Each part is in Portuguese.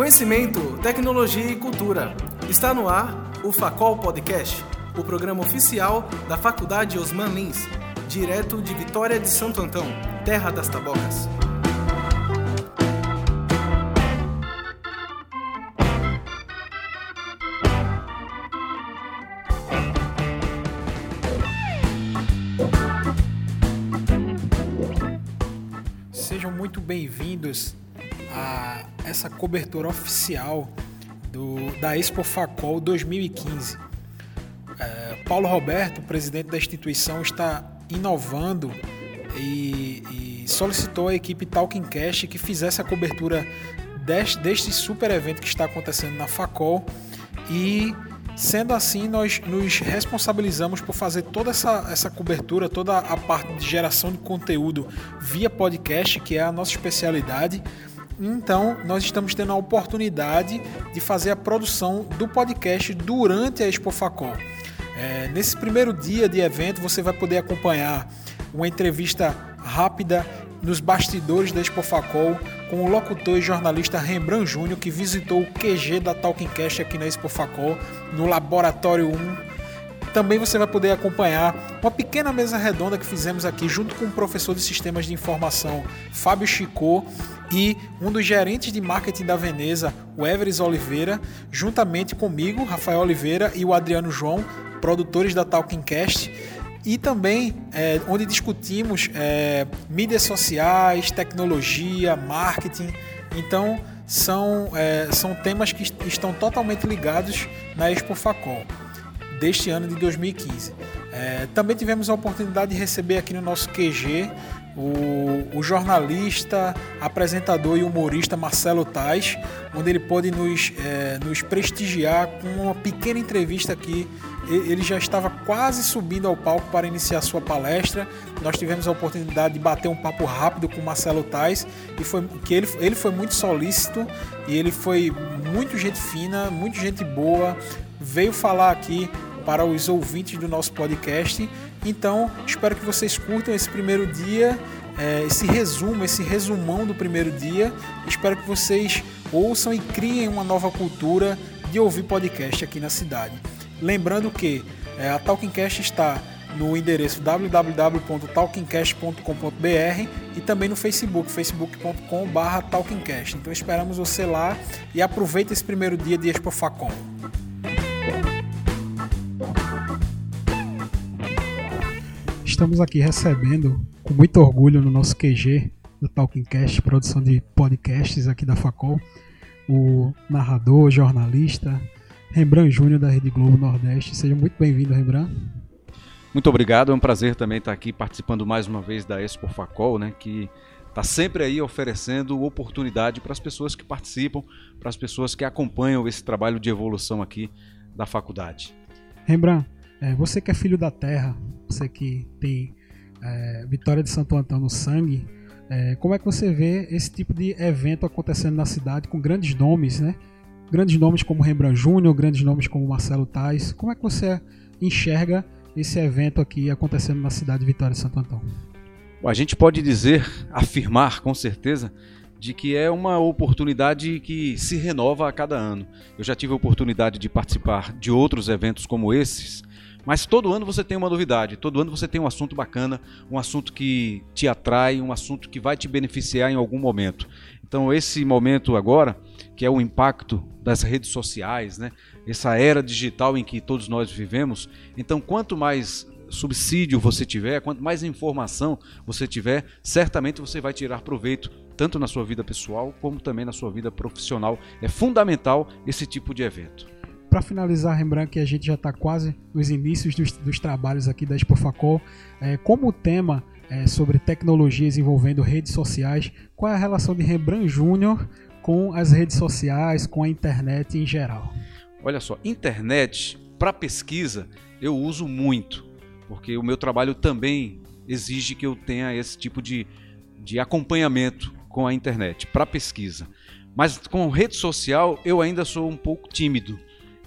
Conhecimento, tecnologia e cultura. Está no ar o Facol Podcast, o programa oficial da Faculdade Osman Lins, direto de Vitória de Santo Antão, terra das tabocas. A essa cobertura oficial do, da Expo Facol 2015. É, Paulo Roberto, presidente da instituição, está inovando e, e solicitou à equipe Talking Cash que fizesse a cobertura deste, deste super evento que está acontecendo na Facol e Sendo assim, nós nos responsabilizamos por fazer toda essa, essa cobertura, toda a parte de geração de conteúdo via podcast, que é a nossa especialidade. Então, nós estamos tendo a oportunidade de fazer a produção do podcast durante a Expo Facol. É, nesse primeiro dia de evento, você vai poder acompanhar uma entrevista rápida nos bastidores da Expo Facol com o locutor e jornalista Rembrandt Júnior, que visitou o QG da Talkincast aqui na Expo Facol, no Laboratório 1 também você vai poder acompanhar uma pequena mesa redonda que fizemos aqui junto com o professor de sistemas de informação Fábio Chicô e um dos gerentes de marketing da Veneza, o Everes Oliveira, juntamente comigo, Rafael Oliveira e o Adriano João, produtores da Talkingcast e também é, onde discutimos é, mídias sociais, tecnologia, marketing. Então são, é, são temas que estão totalmente ligados na Expo Facol deste ano de 2015. É, também tivemos a oportunidade de receber aqui no nosso QG o, o, jornalista, apresentador e humorista Marcelo Tais, onde ele pôde nos, é, nos prestigiar com uma pequena entrevista aqui. Ele já estava quase subindo ao palco para iniciar sua palestra. Nós tivemos a oportunidade de bater um papo rápido com Marcelo Tais e foi que ele, ele foi muito solícito e ele foi muito gente fina, muito gente boa. Veio falar aqui para os ouvintes do nosso podcast. Então, espero que vocês curtam esse primeiro dia, é, esse resumo, esse resumão do primeiro dia. Espero que vocês ouçam e criem uma nova cultura de ouvir podcast aqui na cidade. Lembrando que é, a Talkingcast está no endereço www.talkingcast.com.br e também no Facebook, facebook.com.br. Então esperamos você lá e aproveite esse primeiro dia de Expo Facom. Estamos aqui recebendo com muito orgulho no nosso QG do Talking Cast, produção de podcasts aqui da Facol, o narrador, jornalista Rembrandt Júnior da Rede Globo Nordeste. Seja muito bem-vindo, Rembrandt. Muito obrigado, é um prazer também estar aqui participando mais uma vez da Expo Facol, né, que está sempre aí oferecendo oportunidade para as pessoas que participam, para as pessoas que acompanham esse trabalho de evolução aqui da faculdade. Rembrandt, é, você que é filho da terra, você que tem é, Vitória de Santo Antônio no sangue, é, como é que você vê esse tipo de evento acontecendo na cidade com grandes nomes, né? Grandes nomes como Rembrandt Júnior, grandes nomes como Marcelo Tais. Como é que você enxerga esse evento aqui acontecendo na cidade de Vitória de Santo Antônio? A gente pode dizer, afirmar com certeza, de que é uma oportunidade que se renova a cada ano. Eu já tive a oportunidade de participar de outros eventos como esses, mas todo ano você tem uma novidade, todo ano você tem um assunto bacana, um assunto que te atrai, um assunto que vai te beneficiar em algum momento. Então esse momento agora, que é o impacto das redes sociais, né? Essa era digital em que todos nós vivemos. Então quanto mais subsídio você tiver, quanto mais informação você tiver, certamente você vai tirar proveito tanto na sua vida pessoal como também na sua vida profissional. É fundamental esse tipo de evento. Para finalizar, Rembrandt, que a gente já está quase nos inícios dos, dos, trabalhos aqui da Expo Facol, é, como o tema é sobre tecnologias envolvendo redes sociais, qual é a relação de Rembrandt Júnior com as redes sociais, com a internet em geral? Olha só, internet para pesquisa eu uso muito, porque o meu trabalho também exige que eu tenha esse tipo de, de acompanhamento com a internet para pesquisa. Mas com rede social eu ainda sou um pouco tímido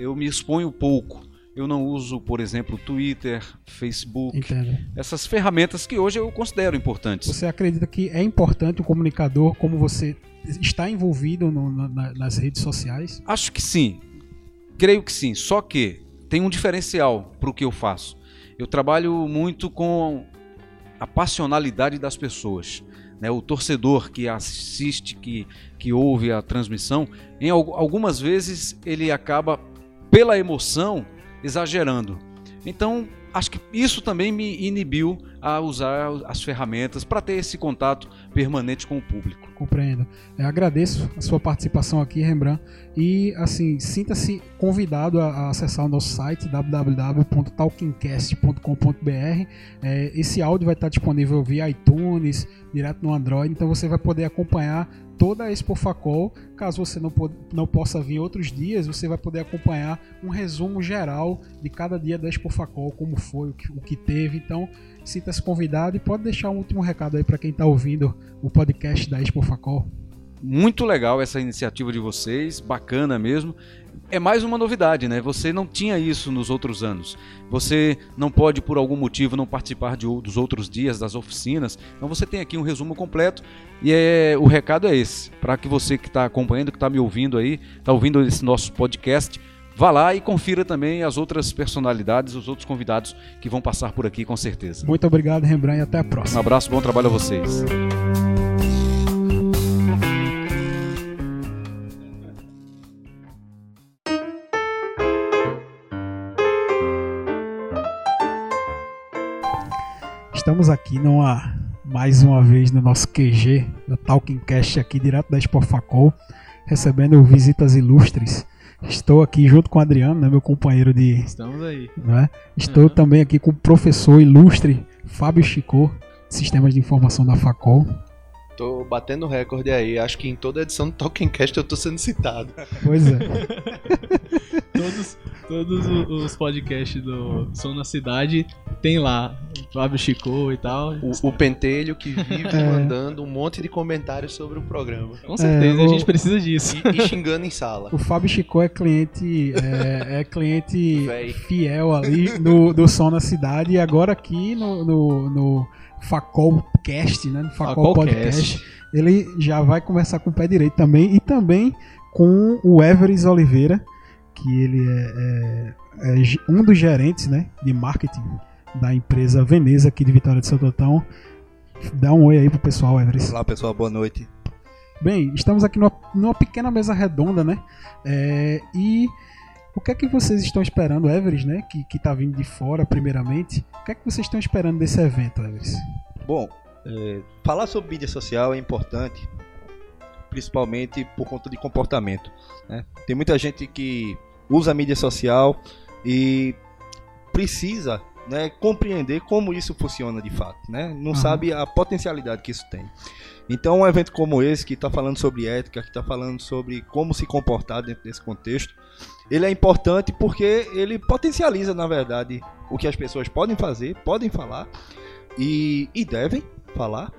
eu me exponho pouco. Eu não uso, por exemplo, Twitter, Facebook, Entendo. essas ferramentas que hoje eu considero importantes. Você acredita que é importante o comunicador, como você está envolvido no- na- nas redes sociais? Acho que sim. Creio que sim. Só que tem um diferencial para o que eu faço. Eu trabalho muito com a passionalidade das pessoas. né? O torcedor que assiste, que, que ouve a transmissão, em al- algumas vezes ele acaba, pela emoção, exagerando. Então, acho que isso também me inibiu a usar as ferramentas para ter esse contato permanente com o público. Compreendo. Eu agradeço a sua participação aqui, Rembrandt. E, assim, sinta-se convidado a, a acessar o nosso site www.talkingcast.com.br. É, esse áudio vai estar disponível via iTunes, direto no Android, então você vai poder acompanhar toda a Expo Facol. Caso você não, não possa vir outros dias, você vai poder acompanhar um resumo geral de cada dia da Expo Facol, como foi, o que, o que teve. Então, sinta-se convidado e pode deixar um último recado aí para quem está ouvindo o podcast da Expo Facol. Muito legal essa iniciativa de vocês, bacana mesmo. É mais uma novidade, né? Você não tinha isso nos outros anos. Você não pode, por algum motivo, não participar de, dos outros dias das oficinas. Então você tem aqui um resumo completo e é, o recado é esse. Para que você que está acompanhando, que está me ouvindo aí, está ouvindo esse nosso podcast, vá lá e confira também as outras personalidades, os outros convidados que vão passar por aqui com certeza. Muito obrigado, Rembrandt, e até a Um próxima. abraço, bom trabalho a vocês. Estamos aqui numa mais uma vez no nosso QG da Talking Cast aqui direto da Expo Facol, recebendo visitas ilustres. Estou aqui junto com o Adriano, né, meu companheiro de, Estamos aí. não é? Estou Uhum. também aqui com o professor ilustre Fábio Chicô, Sistemas de Informação da Facol. Tô batendo recorde aí. Acho que em toda edição do Talkencast eu tô sendo citado. Pois é. Todos, todos os podcasts do Som na Cidade tem lá. Fábio Chico e tal. O, o pentelho que vive É. mandando um monte de comentários sobre o programa. Com certeza, É, a o- gente precisa disso. E, e xingando em sala. O Fábio Chicô é cliente, é, é cliente Véi. fiel ali no, do Som na Cidade e agora aqui no, no, no Facolcast, né? No Facol Podcast. Ele já vai começar com o pé direito também e também com o Everest Oliveira, que ele é, é- é um dos gerentes né, de marketing da empresa Veneza aqui de Vitória de Santo Antão. Dá um oi aí pro pessoal, Everest. Olá pessoal, boa noite. Bem, estamos aqui numa, numa pequena mesa redonda, né? É, e o que é que vocês estão esperando, Everest, né? Que, que tá vindo de fora, primeiramente. O que é que vocês estão esperando desse evento, Everest? Bom, é, falar sobre mídia social é importante, principalmente por conta de comportamento. né? Tem muita gente que usa a mídia social e precisa né, compreender como isso funciona de fato, né? não Aham. sabe a potencialidade que isso tem. Então, um evento como esse, que está falando sobre ética, que está falando sobre como se comportar dentro desse contexto, ele é importante porque ele potencializa, na verdade, o que as pessoas podem fazer, podem falar e, e devem falar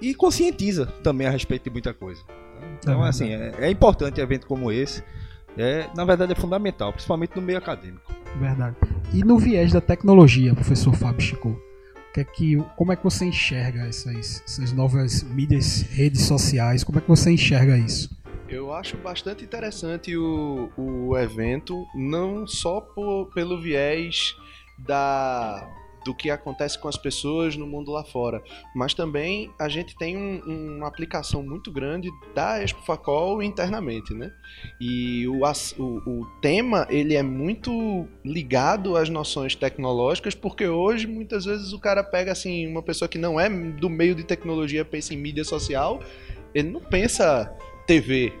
e conscientiza também a respeito de muita coisa. né? Então, É assim, é, é importante evento como esse. É, na verdade, é fundamental, principalmente no meio acadêmico. Verdade. E no viés da tecnologia, professor Fábio Chico, que é que, como é que você enxerga essas, essas novas mídias, redes sociais? Como é que você enxerga isso? Eu acho bastante interessante o, o evento, não só por- pelo viés da, do que acontece com as pessoas no mundo lá fora, mas também a gente tem um- uma aplicação muito grande da Expo Facol internamente, né? E o, o, o tema ele é muito ligado às noções tecnológicas, porque hoje muitas vezes o cara pega assim uma pessoa que não é do meio de tecnologia pensa em mídia social, ele não pensa TV.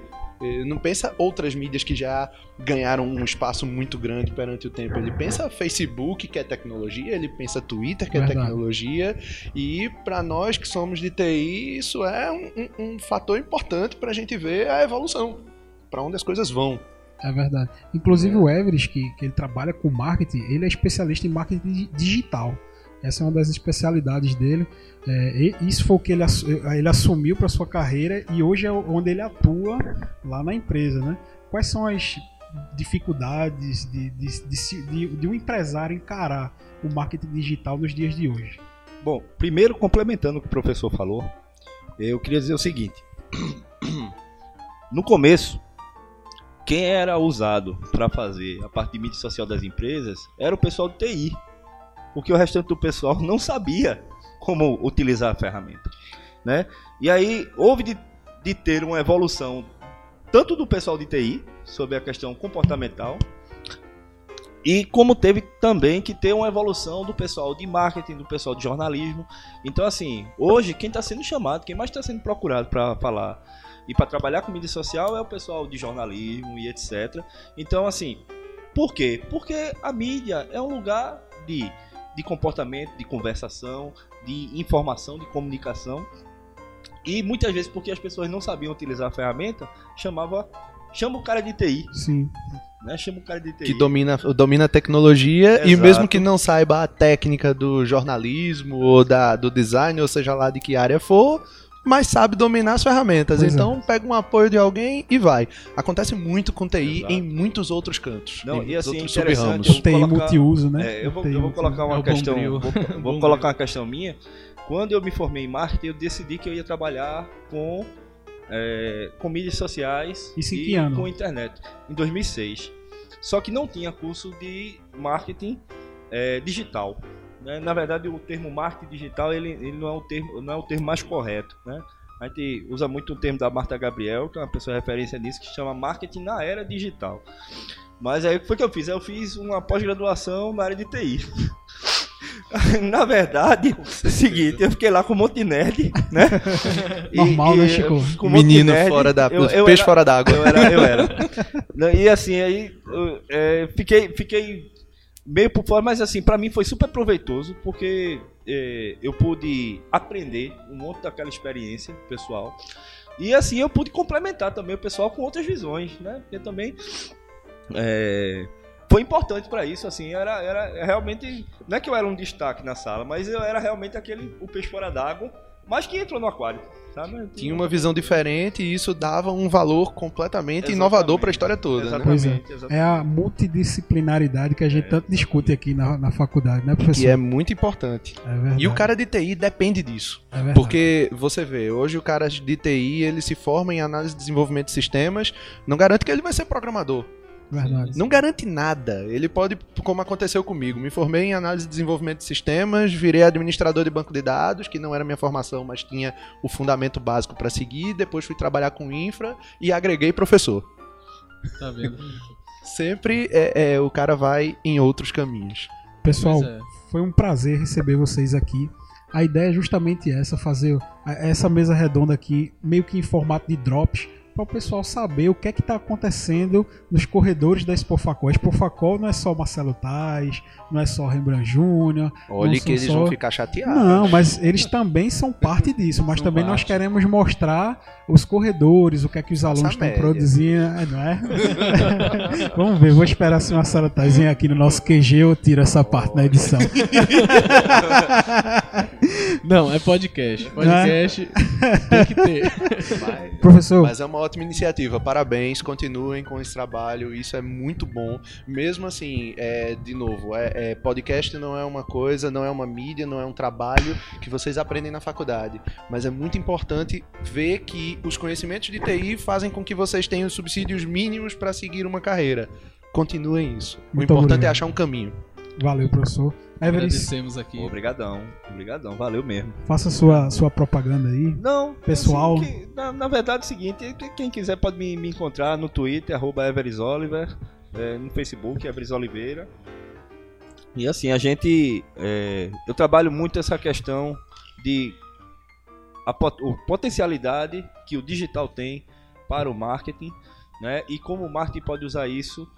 Ele não pensa outras mídias que já ganharam um espaço muito grande perante o tempo. Ele pensa Facebook, que é tecnologia, ele pensa Twitter, que é Verdade. tecnologia, e para nós que somos de TI, isso é um, um- fator importante para a gente ver a evolução, para onde as coisas vão. É verdade. Inclusive o Everest, que, que ele trabalha com marketing, ele é especialista em marketing di- digital. Essa é uma das especialidades dele. É, isso foi o que ele, ele assumiu para sua carreira e hoje é onde ele atua lá na empresa, né? Quais são as dificuldades de, de, de, de- um empresário encarar o marketing digital nos dias de hoje? Bom, primeiro complementando o que o professor falou, eu queria dizer o seguinte. No começo, quem era usado para fazer a parte de mídia social das empresas era o pessoal de TI. Porque o restante do pessoal não sabia como utilizar a ferramenta. Né? E aí houve de, de ter uma evolução tanto do pessoal de TI sobre a questão comportamental e como teve também que ter uma evolução do pessoal de marketing, do pessoal de jornalismo. Então, assim, hoje quem está sendo chamado, quem mais está sendo procurado para falar e para trabalhar com mídia social é o pessoal de jornalismo e etc. Então, assim, por quê? Porque a mídia é um lugar de, de comportamento, de conversação, de informação, de comunicação. E muitas vezes, porque as pessoas não sabiam utilizar a ferramenta, chamava. Chama o cara de TI, Sim. né? Chama o cara de TI. que domina, domina a tecnologia e Exato. mesmo que não saiba a técnica do jornalismo ou da, do design, ou seja lá de que área for, mas sabe dominar as ferramentas. Pois é. então pega um apoio de alguém e vai. Acontece muito com TI Exato. em muitos outros cantos. Não, e assim, interessante, eu colocar- multiuso, né? É, eu vou, eu vou colocar uma É o questão. Vou, vou colocar uma questão minha. Quando eu me formei em marketing, eu decidi que eu ia trabalhar com, é, com mídias sociais Isso em que ano? com internet. Em 2006. Só que não tinha curso de marketing é, digital. Né? Na verdade, o termo marketing digital ele, ele não, é o termo, não é o termo mais correto. Né? A gente usa muito o termo da Marta Gabriel, que é uma pessoa referência nisso, que chama marketing na era digital. Mas aí o que foi que eu fiz? Eu fiz uma pós-graduação na área de TI. na verdade, é o seguinte, eu fiquei lá com um monte de nerd, né? Normal, né, Chico? com um monte de Menino nerd, fora da. eu- eu peixe era- fora d'água. eu era, eu era. E assim, aí eu, é, fiquei, fiquei meio por fora, mas assim, pra mim foi super proveitoso, porque é, eu pude aprender um monte daquela experiência pessoal. E assim, eu pude complementar também o pessoal com outras visões, né? Porque também é, foi importante pra isso, assim, era, era realmente, não é que eu era um destaque na sala, mas eu era realmente aquele, o peixe fora d'água, mas que entrou no aquário, sabe? Tinha uma visão diferente e isso dava um valor completamente Exatamente. inovador para a história toda. Né? Pois é. Exatamente, exatamente. É a multidisciplinaridade que a gente tanto discute aqui na, na faculdade, né, professor? Que é muito importante. É. E o cara de TI depende disso. É. Porque você vê, hoje o cara de TI ele se forma em análise e desenvolvimento de sistemas, não garante que ele vai ser programador. Verdade. Não garante nada. Ele pode, como aconteceu comigo, me formei em análise e desenvolvimento de sistemas, virei administrador de banco de dados, que não era minha formação, mas tinha o fundamento básico para seguir, depois fui trabalhar com infra e agreguei professor. Tá vendo? Sempre é, é, o cara vai em outros caminhos. Pessoal, é. foi um prazer receber vocês aqui. A ideia é justamente essa, fazer a- essa mesa redonda aqui, meio que em formato de drops, para o pessoal saber o que é que está acontecendo nos corredores da Expofacol. A Expofacol não é só Marcelo Tais, não é só Rembrandt Júnior. Olha não que eles só- vão ficar chateados. Não, mas eles também são parte disso. Mas São também nós parte. queremos mostrar os corredores, o que é que os alunos estão produzindo, é, não é? Vamos ver, vou esperar se uma Sara Tazinha aqui no nosso QG eu tiro essa parte na edição. Não, é podcast. Podcast tem que ter. Professor, Mas é uma ótima iniciativa, parabéns, continuem com esse trabalho, isso é muito bom. Mesmo assim, é, de novo, é, é, podcast não é uma coisa, não é uma mídia, não é um trabalho que vocês aprendem na faculdade. Mas é muito importante ver que os conhecimentos de TI fazem com que vocês tenham subsídios mínimos para seguir uma carreira. Continuem isso. O Muito importante obrigado. é achar um caminho. Valeu, professor. Everest, Agradecemos aqui. Obrigadão, obrigadão, valeu mesmo. faça sua, sua propaganda aí. Não, Pessoal. assim, que- na, na verdade é o seguinte, quem quiser pode me, me encontrar no Twitter, arroba Oliver, é, no Facebook, Everest Oliveira. E assim, a gente. é, eu trabalho muito essa questão de a pot- potencialidade que o digital tem para o marketing, né? E como o marketing pode usar isso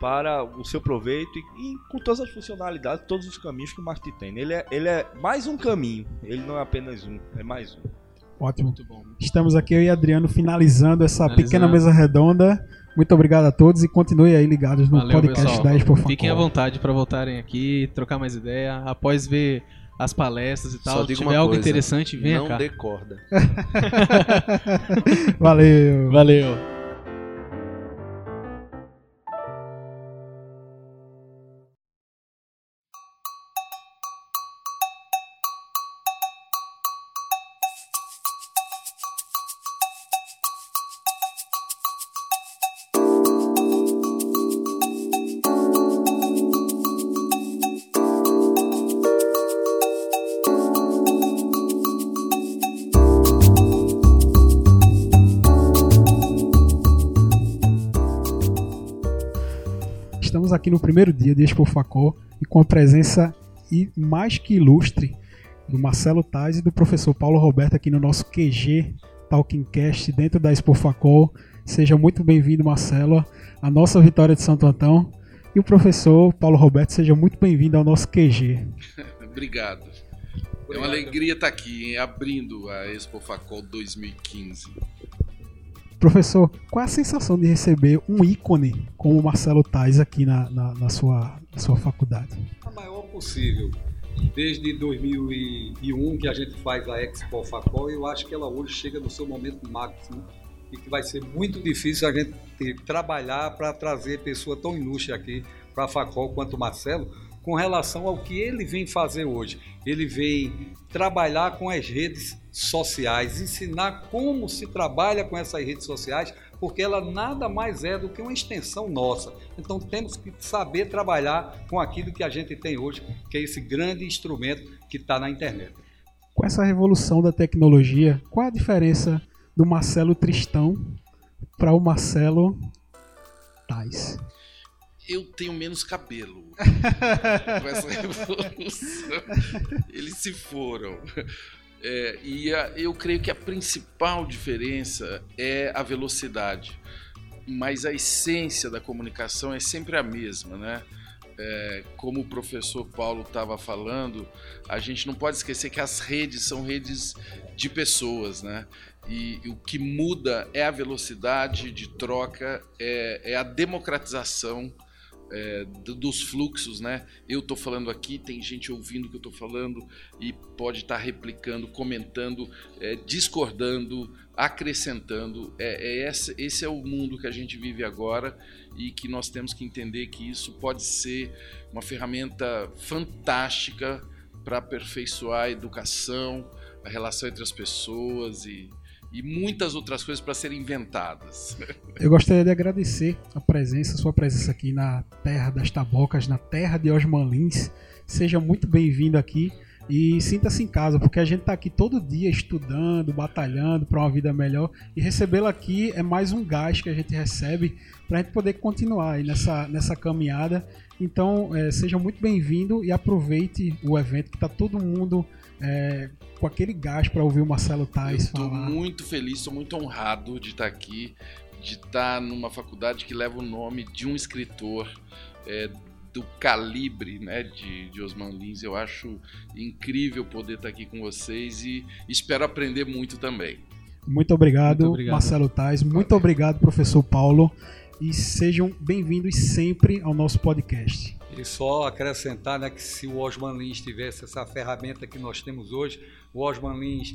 para o seu proveito e, e com todas as funcionalidades, todos os caminhos que o marketing tem. Ele é, ele é mais um caminho, ele não é apenas um, é mais um. Ótimo. Muito bom. Estamos aqui, eu e Adriano, finalizando essa Finalizando. pequena mesa redonda. Muito obrigado a todos e continue aí ligados no Valeu, podcast pessoal. da Expo Fiquem à vontade para voltarem aqui, trocar mais ideia. Após ver as palestras e tal, se digo tiver uma algo coisa, interessante, venha não cá. dê corda. Valeu. Valeu. Estamos aqui no primeiro dia de Expo Facol e com a presença e mais que ilustre do Marcelo Tais e do professor Paulo Roberto aqui no nosso QG Talking Cast dentro da Expo Facol. Seja muito bem-vindo, Marcelo, à nossa vitória de Santo Antão. E o professor Paulo Roberto, seja muito bem-vindo ao nosso QG. Obrigado. É uma alegria estar aqui, hein, abrindo a Expo Facol 2015. Professor, qual é a sensação de receber um ícone como o Marcelo Tais aqui na, na, na sua, na sua faculdade? A maior possível. Desde 2001 que a gente faz a Expo Facol, eu acho que ela hoje chega no seu momento máximo e que vai ser muito difícil a gente ter, trabalhar para trazer pessoa tão ilustre aqui para a Facol quanto o Marcelo, com relação ao que ele vem fazer hoje. Ele vem trabalhar com as redes sociais, ensinar como se trabalha com essas redes sociais, porque ela nada mais é do que uma extensão nossa. Então temos que saber trabalhar com aquilo que a gente tem hoje, que é esse grande instrumento que está na internet. Com essa revolução da tecnologia, qual a diferença do Marcelo Tristão para o Marcelo Tais? Eu tenho menos cabelo com essa revolução. Eles se foram. É, e a, eu creio que a principal diferença é a velocidade, mas a essência da comunicação é sempre a mesma, né? É, como o professor Paulo estava falando, a gente não pode esquecer que as redes são redes de pessoas, né? E, e o que muda é a velocidade de troca, é, é a democratização é, dos fluxos, né? Eu estou falando aqui, tem gente ouvindo o que eu estou falando e pode estar tá replicando, comentando, é, discordando, acrescentando. É, é esse, esse é o mundo que a gente vive agora e que nós temos que entender que isso pode ser uma ferramenta fantástica para aperfeiçoar a educação, a relação entre as pessoas e e muitas outras coisas para serem inventadas. Eu gostaria de agradecer a presença, a sua presença aqui na terra das tabocas, na terra de Osman Lins. Seja muito bem-vindo aqui e sinta-se em casa, porque a gente está aqui todo dia estudando, batalhando para uma vida melhor e recebê-lo aqui é mais um gás que a gente recebe para a gente poder continuar aí nessa, nessa caminhada. Então, é, seja muito bem-vindo e aproveite o evento que está todo mundo é, com aquele gás para ouvir o Marcelo Tais falar. Estou muito feliz, estou muito honrado de estar aqui, de estar numa faculdade que leva o nome de um escritor é, do calibre né, de, de Osman Lins. Eu acho incrível poder estar aqui com vocês e espero aprender muito também. Muito obrigado, muito obrigado. Marcelo Tais. Muito obrigado, professor Paulo. E sejam bem-vindos sempre ao nosso podcast. E só acrescentar né, que se o Osman Lins tivesse essa ferramenta que nós temos hoje, o Osman Lins,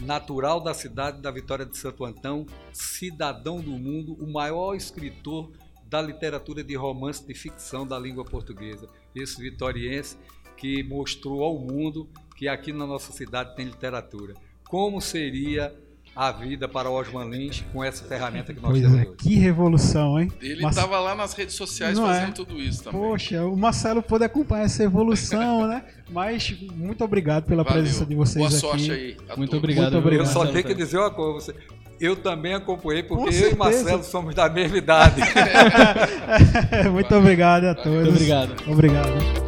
natural da cidade da Vitória de Santo Antão, cidadão do mundo, o maior escritor da literatura de romance de ficção da língua portuguesa. Esse vitoriense que mostrou ao mundo que aqui na nossa cidade tem literatura. Como seria a vida para o Osman Lins com essa ferramenta que nós pois temos é, hoje. Que revolução, hein? Ele estava lá nas redes sociais Não fazendo é? tudo isso também. Poxa, o Marcelo pôde acompanhar essa evolução, né? Mas muito obrigado pela Valeu. presença de vocês Boa aqui. sorte aí. Muito todos. obrigado. Muito obrigado. Eu só tenho que dizer uma coisa. Eu também acompanhei, porque eu e Marcelo somos da mesma idade. muito obrigado a todos. Muito obrigado. Obrigado.